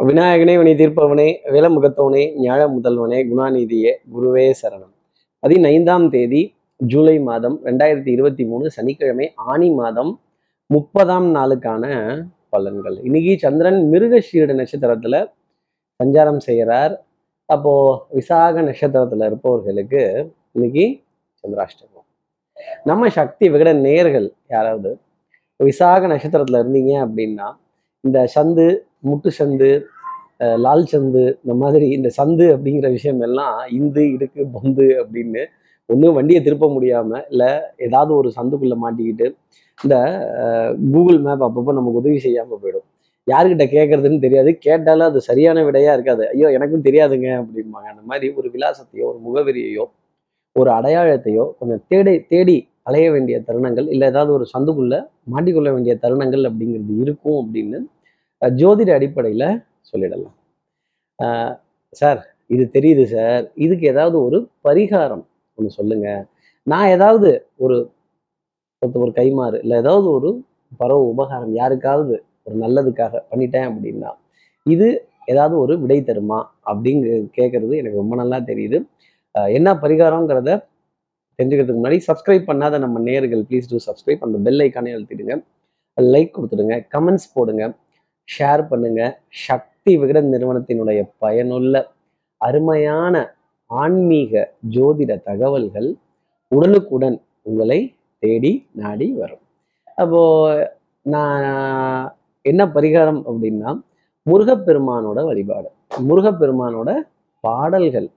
விநாயகனே வினை தீர்ப்பவனே வேலமுகத்தவனே ஞாழ முதல்வனே குணாநிதியே குருவே சரணம். பதினைந்தாம் தேதி ஜூலை மாதம் ரெண்டாயிரத்தி இருபத்தி மூணு சனிக்கிழமை ஆணி மாதம் முப்பதாம் நாளுக்கான பலன்கள். இன்னைக்கு சந்திரன் மிருகஷீட நட்சத்திரத்துல சஞ்சாரம் செய்கிறார். அப்போ விசாக நட்சத்திரத்துல இருப்பவர்களுக்கு இன்னைக்கு சந்திராஷ்டமம். நம்ம சக்தி விகட நேர்கள் யாராவது விசாக நட்சத்திரத்துல இருந்தீங்க அப்படின்னா இந்த சந்து முட்டு சந்து லால் சந்து இந்த மாதிரி இந்த சந்து அப்படிங்கிற விஷயம் எல்லாம் இந்து இடுக்கு பொந்து அப்படின்னு ஒன்றும் வண்டியை திருப்ப முடியாமல் இல்லை ஏதாவது ஒரு சந்துக்குள்ளே மாட்டிக்கிட்டு இந்த கூகுள் மேப் அப்பப்போ நமக்கு உதவி செய்யாமல் போயிடும். யாருக்கிட்ட கேட்கறதுன்னு தெரியாது. கேட்டாலும் அது சரியான விடையாக இருக்காது. ஐயோ எனக்கும் தெரியாதுங்க அப்படிம்பாங்க. அந்த மாதிரி ஒரு விலாசத்தையோ ஒரு முகவரியையோ ஒரு அடையாளத்தையோ கொஞ்சம் தேடி தேடி அலைய வேண்டிய தருணங்கள் இல்லை ஏதாவது ஒரு சந்துக்குள்ள மாட்டிக்கொள்ள வேண்டிய தருணங்கள் அப்படிங்கிறது இருக்கும் அப்படின்னு ஜோதிட அடிப்படையில் சொல்லிடலாம். சார் இது தெரியுது சார். இதுக்கு ஏதாவது ஒரு பரிகாரம் ஒன்று சொல்லுங்க. நான் ஏதாவது ஒரு ஒரு கைமாறு இல்லை ஏதாவது ஒரு பரவ உபகாரம் யாருக்காவது ஒரு நல்லதுக்காக பண்ணிட்டேன் அப்படின்னா இது ஏதாவது ஒரு விடை தருமா அப்படிங்க கேட்கறது எனக்கு ரொம்ப நல்லா தெரியுது. என்ன பரிகாரங்கிறத தெரிஞ்சுக்கிறதுக்கு முன்னாடி சப்ஸ்கிரைப் பண்ணாத நம்ம நேர்கள் ப்ளீஸ் டூ சப்ஸ்கிரைப் அந்த பெல் ஐக்கானே அழுத்திடுங்க. லைக் கொடுத்துடுங்க. கமெண்ட்ஸ் போடுங்க. ஷேர் பண்ணுங்க. சக்தி விகடன் நிறுவனத்தினுடைய பயனுள்ள அருமையான ஆன்மீக ஜோதிட தகவல்கள் உடனுக்குடன் உங்களை தேடி நாடி வரும். அப்போ நான் என்ன பரிகாரம் அப்படின்னா முருகப்பெருமானோட வழிபாடு. முருகப்பெருமானோட பாடல்கள்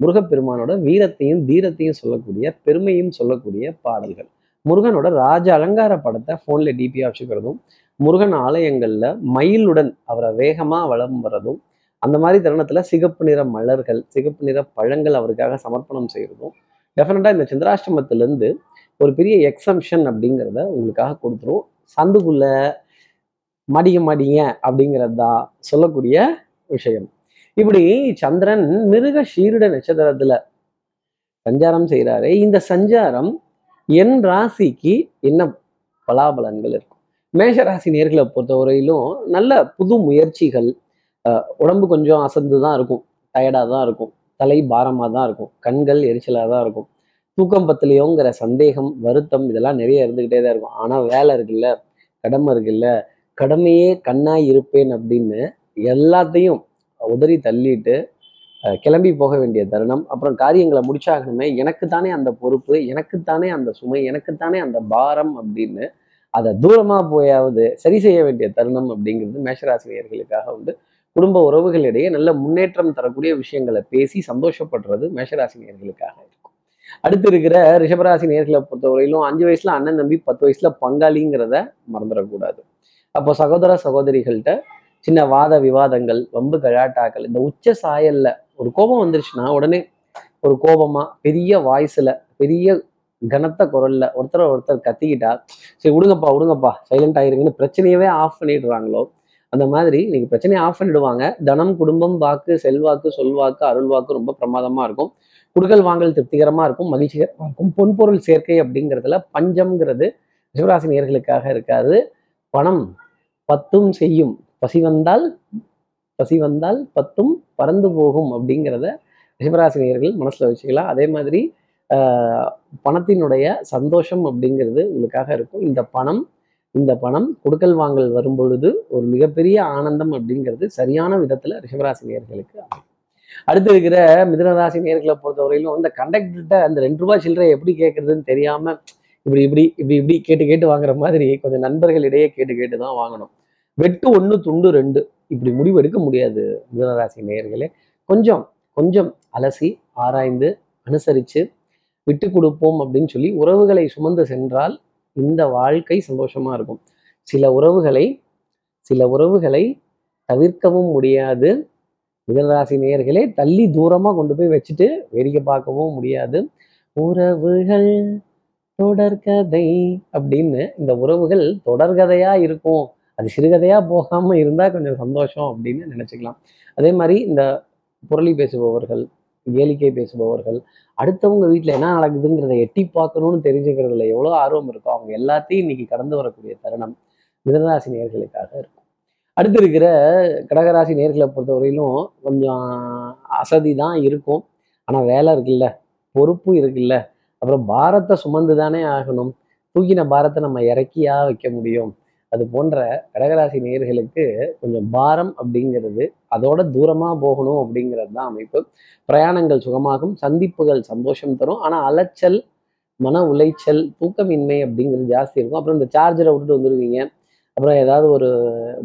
முருகப்பெருமானோட வீரத்தையும் தீரத்தையும் சொல்லக்கூடிய பெருமையும் சொல்லக்கூடிய பாடல்கள். முருகனோட ராஜ அலங்கார படத்தை ஃபோன்ல டிபியா வச்சுக்கிறதும் முருகன் ஆலயங்கள்ல மயிலுடன் அவரை வேகமா வளம் வர்றதும் அந்த மாதிரி தருணத்துல சிகப்பு நிற மலர்கள் சிகப்பு நிற பழங்கள் அவருக்காக சமர்ப்பணம் செய்யறதும் டெஃபினட்டா இந்த சந்திராஷ்டமத்திலிருந்து ஒரு பெரிய எக்ஸம்ஷன் அப்படிங்கிறத உங்களுக்காக கொடுத்துரும். சந்துக்குள்ள மடிய மடிய அப்படிங்கிறது தான் சொல்லக்கூடிய விஷயம். இப்படி சந்திரன் மிருக ஷீருட நட்சத்திரத்துல சஞ்சாரம் செய்கிறாரு இந்த சஞ்சாரம் என் ராசிக்கு என்ன பலாபலன்கள் இருக்கும்? மேஷ ராசி நேர்களை பொறுத்தவரையிலும் நல்ல புது முயற்சிகள் உடம்பு கொஞ்சம் அசந்து தான் இருக்கும். டயர்டாக தான் இருக்கும். தலை பாரமாக தான் இருக்கும். கண்கள் எரிச்சலாக தான் இருக்கும். தூக்கம் பத்திலையோங்கிற சந்தேகம் வருத்தம் இதெல்லாம் நிறைய இருந்துக்கிட்டே தான் இருக்கும். ஆனால் வேலை இருக்குல்ல கடமை இருக்குல்ல கடமையே கண்ணாய் இருப்பேன் அப்படின்னு எல்லாத்தையும் உதறி தள்ளிட்டு கிளம்பி போக வேண்டிய தருணம் அப்புறம் காரியங்களை முடிச்சாகணுமே எனக்கு தானே அந்த பொறுப்பு எனக்குத்தானே அந்த சுமை எனக்குத்தானே அந்த பாரம் அப்படின்னு அதை தூரமா போயாவது சரி செய்ய வேண்டிய தருணம் அப்படிங்கிறது மேஷராசினியர்களுக்காக உண்டு. குடும்ப உறவுகளிடையே நல்ல முன்னேற்றம் தரக்கூடிய விஷயங்களை பேசி சந்தோஷப்படுறது மேஷராசினியர்களுக்காக இருக்கும். அடுத்து இருக்கிற ரிஷபராசி நேர்களை பொறுத்தவரையிலும் அஞ்சு வயசுல அண்ணன் தம்பி பத்து வயசுல பங்காளிங்கிறத மறந்துடக்கூடாது. அப்போ சகோதர சகோதரிகள்கிட்ட சின்ன வாத விவாதங்கள் வம்பு கழாட்டாக்கள் இந்த உச்ச சாயல்ல ஒரு கோபம் வந்துருச்சுன்னா உடனே ஒரு கோபமா பெரிய வாய்ஸ்ல பெரிய கனத்த குரல்ல ஒருத்தர் ஒருத்தர் கத்திக்கிட்டா சரி விடுங்கப்பா விடுங்கப்பா சைலண்ட் ஆயிருங்கன்னு பிரச்சனையவே ஆஃப் பண்ணிடுறாங்களோ அந்த மாதிரி இன்னைக்கு பிரச்சனையை ஆஃப் பண்ணிடுவாங்க. தனம் குடும்பம் வாக்கு செல்வாக்கு சொல்வாக்கு அருள்வாக்கு ரொம்ப பிரமாதமா இருக்கும். குடுக்கல் வாங்கல் திருப்திகரமா இருக்கும். மகிழ்ச்சிகரமாக இருக்கும். பொன்பொருள் சேர்க்கை அப்படிங்கிறதுல பஞ்சம்ங்கிறது சிவராசி நேர்களுக்காக இருக்காது. பணம் பத்தும் செய்யும். பசி வந்தால் பசி வந்தால் பத்தும் பறந்து போகும் அப்படிங்கிறத ரிஷபராசி மனசில் மனசுல வச்சுக்கலாம் அதே மாதிரி ஆஹ், பணத்தினுடைய சந்தோஷம் அப்படிங்கிறது உங்களுக்காக இருக்கும். இந்த பணம் இந்த பணம் கொடுக்கல் வாங்கல் வரும் பொழுது ஒரு மிகப்பெரிய ஆனந்தம் அப்படிங்கிறது சரியான விதத்தில் ரிஷபராசினியர்களுக்கு அடுத்து இருக்கிற மிதனராசி நேர்களை பொறுத்தவரையிலும் இந்த கண்டக்டர்கிட்ட அந்த ரெண்டு ரூபாய் சில்லறை எப்படி கேட்கறதுன்னு தெரியாம இப்படி இப்படி இப்படி இப்படி கேட்டு கேட்டு வாங்குற மாதிரி கொஞ்சம் நண்பர்களிடையே கேட்டு கேட்டு தான் வாங்கணும். வெட்டு ஒன்று துண்டு ரெண்டு. இப்படி முடிவெடுக்க முடியாது மிதனராசி நேயர்களே. கொஞ்சம் கொஞ்சம் அலசி ஆராய்ந்து அனுசரித்து விட்டு கொடுப்போம் அப்படின்னு சொல்லி உறவுகளை சுமந்து சென்றால் இந்த வாழ்க்கை சந்தோஷமா இருக்கும். சில உறவுகளை சில உறவுகளை தவிர்க்கவும் முடியாது. மிதனராசி நேயர்களே தள்ளி தூரமாக கொண்டு போய் வச்சுட்டு வேடிக்கை பார்க்கவும் முடியாது. உறவுகள் தொடர்கதை அப்படின்னு இந்த உறவுகள் தொடர்கதையாக இருக்கும். அது சிறுகதையா போகாமல் இருந்தால் கொஞ்சம் சந்தோஷம் அப்படின்னு நினச்சிக்கலாம். அதே மாதிரி இந்த புரளி பேசுபவர்கள் கேளிக்கை பேசுபவர்கள் அடுத்தவங்க வீட்டில் என்ன நடக்குதுங்கிறத எட்டி பார்க்கணும்னு தெரிஞ்சுக்கிறதுல எவ்வளோ ஆர்வம் இருக்கோ அவங்க எல்லாத்தையும் இன்னைக்கு கடந்து வரக்கூடிய தருணம் மிதனராசி நேர்களுக்காக இருக்கும். அடுத்து இருக்கிற கடகராசி நேர்களை பொறுத்தவரையிலும் கொஞ்சம் அசதி தான் இருக்கும். ஆனால் வேலை இருக்குல்ல பொறுப்பு இருக்குல்ல. அப்புறம் பாரத்தை சுமந்து தானே ஆகணும். தூக்கின பாரத்தை நம்ம இறக்கியா வைக்க முடியும்? அது போன்ற கடகராசி நேர்களுக்கு கொஞ்சம் பாரம் அப்படிங்கிறது அதோட தூரமாக போகணும் அப்படிங்கிறது தான் அமைப்பு. பிரயாணங்கள் சுகமாகும் சந்திப்புகள் சந்தோஷம் தரும். ஆனால் அலைச்சல் மன உளைச்சல் தூக்கமின்மை அப்படிங்கிறது ஜாஸ்தி இருக்கும். அப்புறம் இந்த சார்ஜரை விட்டுட்டு வந்துடுவீங்க அப்புறம் ஏதாவது ஒரு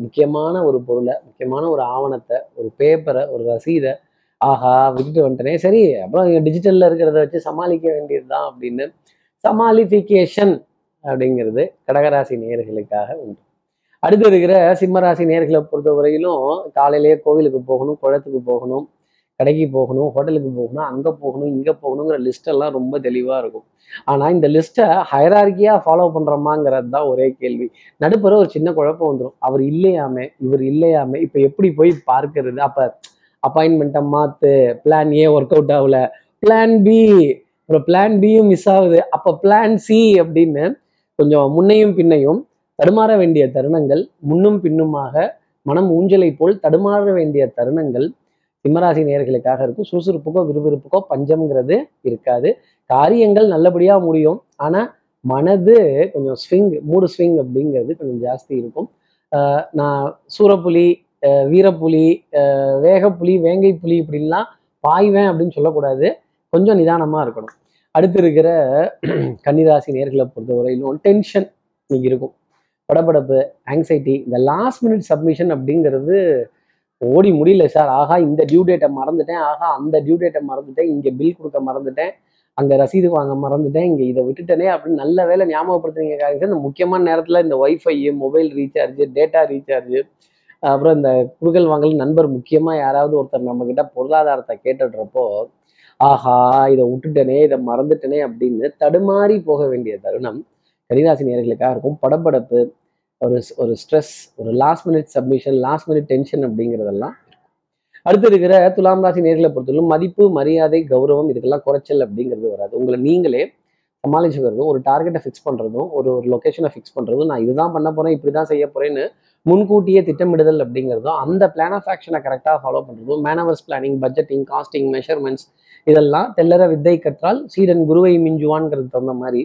முக்கியமான ஒரு பொருளை முக்கியமான ஒரு ஆவணத்தை ஒரு பேப்பரை ஒரு ரசீதை ஆஹா விட்டுட்டு வந்துட்டனே சரி அப்புறம் டிஜிட்டலில் இருக்கிறத வச்சு சமாளிக்க வேண்டியது தான் அப்படின்னு. சமாளிஃபிகேஷன் அப்படிங்கிறது கடகராசி நேர்களுக்காக உண்டு. அடுத்து இருக்கிற சிம்மராசி நேர்களை பொறுத்த வரையிலும் காலையிலேயே கோவிலுக்கு போகணும் குளத்துக்கு போகணும் கடைக்கு போகணும் ஹோட்டலுக்கு போகணும் அங்கே போகணும் இங்கே போகணுங்கிற லிஸ்ட் எல்லாம் ரொம்ப தெளிவாக இருக்கும். ஆனால் இந்த லிஸ்ட்டை ஹைரார்கியாக ஃபாலோ பண்ணுறோமாங்கிறது தான் ஒரே கேள்வி. நடுப்புற ஒரு சின்ன குழப்பம் வந்துடும் அவர் இல்லையாமே இவர் இல்லையாமே இப்போ எப்படி போய் பார்க்கறது? அப்போ அப்பாயின்மெண்ட்டை மாற்று பிளான் ஏ ஒர்க் அவுட் ஆகல பிளான் பி அப்புறம் பிளான் பியும் மிஸ் ஆகுது. அப்போ பிளான் சி அப்படின்னு கொஞ்சம் முன்னையும் பின்னையும் தடுமாற வேண்டிய தருணங்கள் முன்னும் பின்னுமாக மனம் ஊஞ்சலை போல் தடுமாற வேண்டிய தருணங்கள் சிம்மராசி நேர்களுக்காக இருக்கும். சுறுசுறுப்புக்கோ விறுவிறுப்புக்கோ பஞ்சம்ங்கிறது இருக்காது. காரியங்கள் நல்லபடியாக முடியும். ஆனால் மனது கொஞ்சம் ஸ்விங் மூடு ஸ்விங் அப்படிங்கிறது கொஞ்சம் ஜாஸ்தி இருக்கும். நான் சூரப்புலி வீரப்புலி வேகப்புலி வேங்கை புலி இப்படின்லாம் பாய்வேன் அப்படின்னு சொல்லக்கூடாது. கொஞ்சம் நிதானமாக இருக்கணும். அடுத்து இருக்கிற கன்னிராசி நேர்களை பொறுத்தவரையிலும் டென்ஷன் இங்கே இருக்கும். படபடப்பு ஆங்ஸைட்டி இந்த லாஸ்ட் மினிட் சப்மிஷன் அப்படிங்கிறது ஓடி முடியல சார் ஆகா இந்த டியூ டேட்டை மறந்துட்டேன். ஆகா அந்த டியூ டேட்டை மறந்துட்டேன். இங்கே பில் கொடுக்க மறந்துட்டேன். அங்கே ரசீது வாங்க மறந்துட்டேன். இங்கே இதை விட்டுட்டேனே அப்படின்னு நல்ல வேலை ஞாபகப்படுத்துறீங்க காரணம் இந்த முக்கியமான நேரத்தில் இந்த wifi mobile recharge data recharge அப்புறம் இந்த குடுக்கல் வாங்கல் நண்பர் முக்கியமாக யாராவது ஒருத்தர் நம்மக்கிட்ட பொருளாதாரத்தை கேட்டுடுறப்போ ஆஹா இதை விட்டுட்டனே இதை மறந்துட்டனே அப்படின்னு தடுமாறி போக வேண்டிய தருணம் கரிராசி நேர்களுக்காக இருக்கும். படப்படப்பு ஒரு ஒரு ஸ்ட்ரெஸ் ஒரு last minute submission last minute tension அப்படிங்கிறதெல்லாம் அடுத்து இருக்கிற துலாம் ராசி நேர்களை பொறுத்தவரைக்கும் மதிப்பு மரியாதை கௌரவம் இதுக்கெல்லாம் குறைச்சல் அப்படிங்கிறது வராது. உங்களை நீங்களே சமாளிச்சுக்கிறதும் ஒரு டார்கெட்டை ஃபிக்ஸ் பண்ணுறதும் ஒரு ஒரு லொக்கேஷனை ஃபிக்ஸ் பண்ணுறதும் நான் இதுதான் பண்ண போகிறேன் இப்படி தான் செய்ய போகிறேன்னு முன்கூட்டியே திட்டமிடுதல் அப்படிங்கிறதும் அந்த பிளான் ஆஃப் ஆக்ஷனை கரெக்டாக ஃபாலோ பண்ணுறதும் manoeuvres planning budgeting costing measurements இதெல்லாம் தெல்லற வித்தை கற்றால் சீடன் குருவை மிஞ்சுவான்ங்கிறது தகுந்த மாதிரி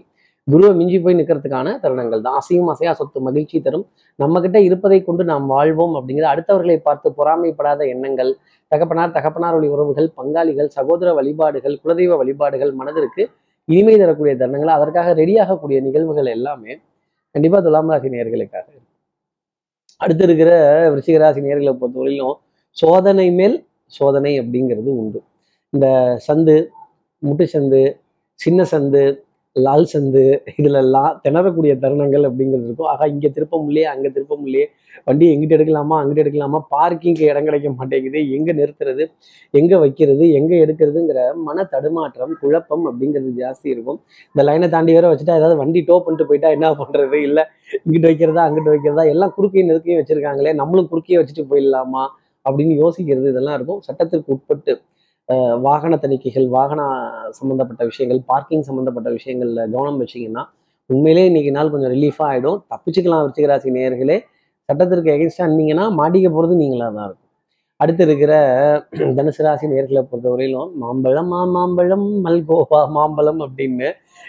குருவை மிஞ்சி போய் நிற்கிறதுக்கான தருணங்கள் தான் அசையும் அசையா சொத்து மகிழ்ச்சி தரும் நம்ம கிட்ட இருப்பதை கொண்டு நாம் வாழ்வோம் அப்படிங்கிறது அடுத்தவர்களை பார்த்து பொறாமைப்படாத எண்ணங்கள் தகப்பனார் தகப்பனார் ஒளி உறவுகள் பங்காளிகள் சகோதர வழிபாடுகள் குலதெய்வ வழிபாடுகள் மனதிற்கு இனிமை தரக்கூடிய தருணங்கள் அதற்காக ரெடியாகக்கூடிய நிகழ்வுகள் எல்லாமே கண்டிப்பா துலாம் ராசி நேர்களுக்காக இருக்கும். அடுத்து இருக்கிற விருச்சிக நேர்களை பொறுத்தவரையிலும் சோதனை மேல் சோதனை அப்படிங்கிறது உண்டு. இந்த சந்து முட்டு சந்து சின்ன சந்து லால் சந்து இதுல எல்லாம் திணறக்கூடிய தருணங்கள் அப்படிங்கிறது இருக்கும். ஆகா இங்க திருப்ப முடியலையே அங்க திருப்ப முடியலையே வண்டி எங்கிட்ட எடுக்கலாமா அங்கிட்ட எடுக்கலாமா பார்க்கிங்க்கு இடம் கிடைக்க மாட்டேங்குது எங்க நிறுத்துறது எங்க வைக்கிறது எங்க எடுக்கிறதுங்கிற மன தடுமாற்றம் குழப்பம் அப்படிங்கிறது ஜாஸ்தி இருக்கும். இந்த லைனை தாண்டி வேற வச்சுட்டா ஏதாவது வண்டி டோ பண்ணிட்டு போயிட்டா என்ன பண்றது? இல்ல இங்கிட்டு வைக்கிறதா அங்கிட்டு வைக்கிறதா எல்லாம் குறுக்கையும் நெருக்கையும் வச்சிருக்காங்களே நம்மளும் குறுக்கையே வச்சுட்டு போயிடலாமா அப்படின்னு யோசிக்கிறது இதெல்லாம் இருக்கும். சட்டத்திற்கு உட்பட்டு வாகன தணிக்கைகள் வாகன சம்மந்தப்பட்ட விஷயங்கள் பார்க்கிங் சம்மந்தப்பட்ட விஷயங்கள்ல கவனம் வச்சீங்கன்னா உண்மையிலே இன்னைக்கு நாள் கொஞ்சம் ரிலீஃபாக ஆகிடும் தப்பிச்சுக்கலாம் விருச்சிகராசி நேர்களே சட்டத்திற்கு எகென்ஸ்டாக இருந்தீங்கன்னா மாட்டிக்க போகிறது நீங்களாக தான் இருக்கும். அடுத்து இருக்கிற தனுசு ராசி நேர்களை பொறுத்தவரையிலும் மாம்பழம் மா மாம்பழம் மல்கோவா மாம்பழம் அப்படின்னு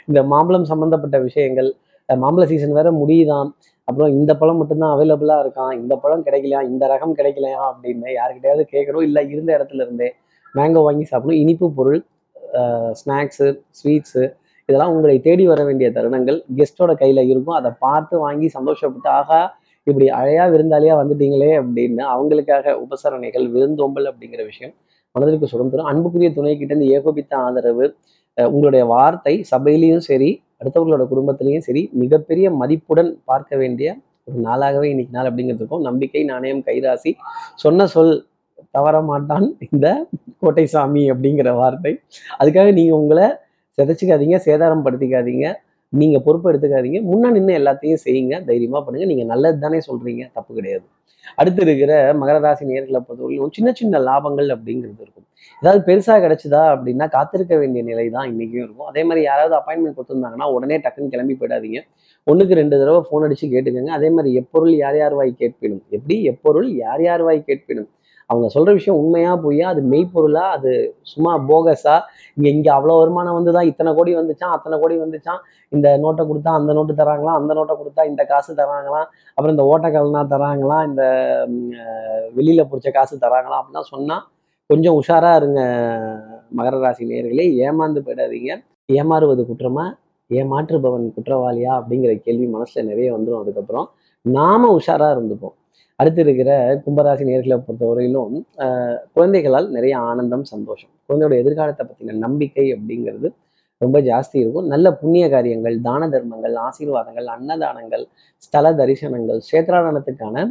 இந்த மாம்பழம் சம்மந்தப்பட்ட விஷயங்கள் மாம்பழ சீசன் வேற முடியுதாம். அப்புறம் இந்த பழம் மட்டும்தான் அவைலபிளாக இருக்கான் இந்த பழம் கிடைக்கலையா? இந்த ரகம் கிடைக்கலையா? அப்படின்னு யாருக்கிட்டையாவது கேட்கணும் இல்லை இருந்த இடத்துல இருந்தே மேங்கோ வாங்கி சாப்பிடணும் இனிப்பு பொருள் ஸ்நாக்ஸு ஸ்வீட்ஸு இதெல்லாம் உங்களை தேடி வர வேண்டிய தருணங்கள். கெஸ்ட்டோட கையில் இருக்கும். அதை பார்த்து வாங்கி சந்தோஷப்பட்டு ஆகா இப்படி அழையா விருந்தாளியா வந்துட்டீங்களே அப்படின்னு அவங்களுக்காக உபசரணைகள் விருந்தோம்பல் அப்படிங்கிற விஷயம் மனதிற்கு சுதந்திரம் தரும். அன்புக்குரிய துணை கிட்ட இருந்து ஏகோபித்த ஆதரவு உங்களுடைய வார்த்தை சபையிலையும் சரி அடுத்தவர்களோட குடும்பத்திலையும் சரி மிகப்பெரிய மதிப்புடன் பார்க்க வேண்டிய ஒரு நாளாகவே இன்னைக்கு நாள் அப்படிங்கிறதுக்கும் நம்பிக்கை நாணயம் கைராசி சொன்ன சொல் தவற மாட்டான் இந்த கோட்டை சாமி அப்படிங்கிற வார்த்தை. அதுக்காக நீங்க உங்களை சிதைச்சிக்காதீங்க சேதாரம் படுத்திக்காதீங்க நீங்க பொறுப்பு எடுத்துக்காதீங்க. முன்னே நின்று எல்லாத்தையும் செய்யுங்க. தைரியமா பண்ணுங்க. நீங்க நல்லது தானே சொல்றீங்க. தப்பு கிடையாது. அடுத்து இருக்கிற மகரராசி நேர்களை பொறுத்தவரையிலும் சின்ன சின்ன லாபங்கள் அப்படிங்கிறது இருக்கும். ஏதாவது பெருசாக கிடைச்சதா அப்படின்னா காத்திருக்க வேண்டிய நிலை தான் இன்றைக்கும் இருக்கும். அதே மாதிரி யாராவது அப்பாயின்மெண்ட் கொடுத்துருந்தாங்கன்னா உடனே டக்குன்னு கிளம்பி போயிடாதீங்க. ஒன்றுக்கு ரெண்டு தடவை ஃபோன் அடித்து கேட்டுக்கோங்க. அதே மாதிரி எப்பொருள் யார் யார் வாய் கேட்பினும்? எப்படி? எப்பொருள் யார் யார் வாய் கேட்பினும்? அவங்க சொல்கிற விஷயம் உண்மையா பொய்யா அது மெய்ப்பொருளா அது சும்மா போகஸா? இங்கே இங்கே அவ்வளோ வருமானம் வந்து தான் இத்தனை கோடி வந்துச்சான் அத்தனை கோடி வந்துச்சான் இந்த நோட்டை கொடுத்தா அந்த நோட்டு தராங்களாம் அந்த நோட்டை கொடுத்தா இந்த காசு தராங்களாம் அப்புறம் இந்த ஓட்டக்கல்னா தராங்களாம் இந்த வெளியில் பிடிச்ச காசு தராங்களாம் அப்படிலாம் சொன்னால் கொஞ்சம் உஷாரா இருங்க மகர ராசி நேர்களே ஏமாந்து போயிடாதீங்க. ஏமாறுவது குற்றமா? ஏமாற்றுபவன் குற்றவாளியா? அப்படிங்கிற கேள்வி மனசுல நிறைய வந்துடும் அதுக்கப்புறம் நாம உஷாரா இருந்துப்போம். அடுத்து இருக்கிற கும்பராசி நேர்களை பொறுத்தவரையிலும் குழந்தைகளால் நிறைய ஆனந்தம் சந்தோஷம். குழந்தையோட எதிர்காலத்தை பற்றின நம்பிக்கை அப்படிங்கிறது ரொம்ப ஜாஸ்தி இருக்கும். நல்ல புண்ணிய காரியங்கள் தான தர்மங்கள் ஆசீர்வாதங்கள் அன்னதானங்கள் ஸ்தல தரிசனங்கள் சேத்ராடனத்துக்கான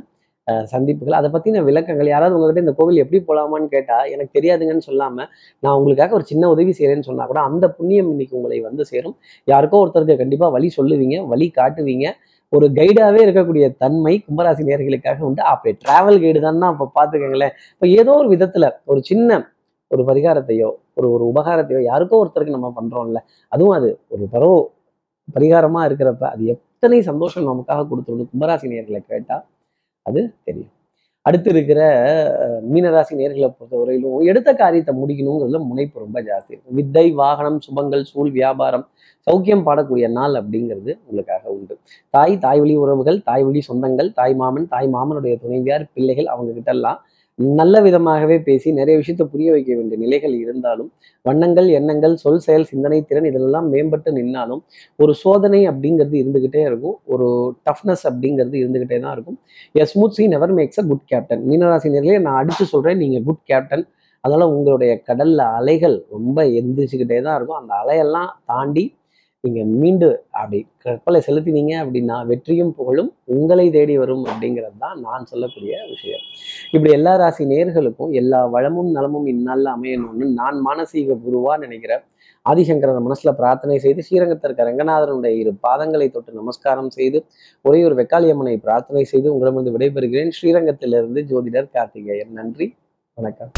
சந்திப்புகள் அதை பற்றின விளக்கங்கள் யாராவது உங்ககிட்ட இந்த கோவில் எப்படி போகலாமான்னு கேட்டால் எனக்கு தெரியாதுங்கன்னு சொல்லாமல் நான் உங்களுக்காக ஒரு சின்ன உதவி செய்கிறேன்னு சொன்னால் கூட அந்த புண்ணியம் இன்னைக்கு உங்களை வந்து சேரும். யாருக்கோ ஒருத்தருக்கு கண்டிப்பாக வழி சொல்லுவீங்க வழி காட்டுவீங்க. ஒரு கைடாகவே இருக்கக்கூடிய தன்மை கும்பராசி நேர்களுக்காக உண்டு. அப்படி டிராவல் கைடு தான் அப்போ பார்த்துக்கங்களேன். இப்போ ஏதோ ஒரு விதத்தில் ஒரு சின்ன ஒரு பரிகாரத்தையோ ஒரு ஒரு உபகாரத்தையோ யாருக்கோ ஒருத்தருக்கு நம்ம பண்ணுறோம்ல அதுவும் அது ஒரு பரோ பரிகாரமாக இருக்கிறப்ப அது எத்தனை சந்தோஷம் நமக்காக கொடுத்துருன்னு கும்பராசி நேர்களை கேட்டால் அது தெரியும். அடுத்து இருக்கிற மீனராசி நேர்களை பொறுத்தவரையிலும் எடுத்த காரியத்தை முடிக்கணுங்கிறதுல முனைப்பு ரொம்ப ஜாஸ்தி இருக்கும். வித்தை வாகனம் சுபங்கள் சூழ் வியாபாரம் சௌக்கியம் பாடக்கூடிய நாள் அப்படிங்கிறது உங்களுக்காக உண்டு. தாய் தாய் வழி உறவுகள் தாய் வழி சொந்தங்கள் தாய் மாமன் தாய் மாமனுடைய துணைவியார் பிள்ளைகள் அவங்க கிட்ட எல்லாம் நல்ல விதமாகவே பேசி நிறைய விஷயத்தை புரிய வைக்க வேண்டிய நிலைகள் இருந்தாலும் வண்ணங்கள் எண்ணங்கள் சொல் செயல் சிந்தனை திறன் இதெல்லாம் மேம்பட்டு நின்னாலும் ஒரு சோதனை அப்படிங்கிறது இருந்துகிட்டே இருக்கும். ஒரு டஃப்னஸ் அப்படிங்கிறது இருந்துகிட்டே தான் இருக்கும். A smooth sea never makes a good captain மீனராசி நேரிலே நான் அடிச்சு சொல்றேன் நீங்க குட் கேப்டன் அதனால உங்களுடைய கடல்ல அலைகள் ரொம்ப எந்திரிச்சுக்கிட்டே தான் இருக்கும். அந்த அலையெல்லாம் தாண்டி நீங்கள் மீண்டு அப்படி கற்பலை செலுத்தினீங்க அப்படின்னா வெற்றியும் புகழும் உங்களை தேடி வரும் அப்படிங்கிறது தான் நான் சொல்லக்கூடிய விஷயம். இப்படி எல்லா ராசி நேர்களுக்கும் எல்லா வளமும் நலமும் இந்நாளில் அமையணும்னு நான் மானசீக குருவா நினைக்கிறேன். ஆதிசங்கரன் மனசில் பிரார்த்தனை செய்து ஸ்ரீரங்கத்திற்கு ரங்கநாதனுடைய இரு பாதங்களை தொட்டு நமஸ்காரம் செய்து ஒரே ஒரு வெக்காளியம்மனை பிரார்த்தனை செய்து உங்களிடமிருந்து விடைபெறுகிறேன். ஸ்ரீரங்கத்திலிருந்து ஜோதிடர் கார்த்திகேயன். நன்றி. வணக்கம்.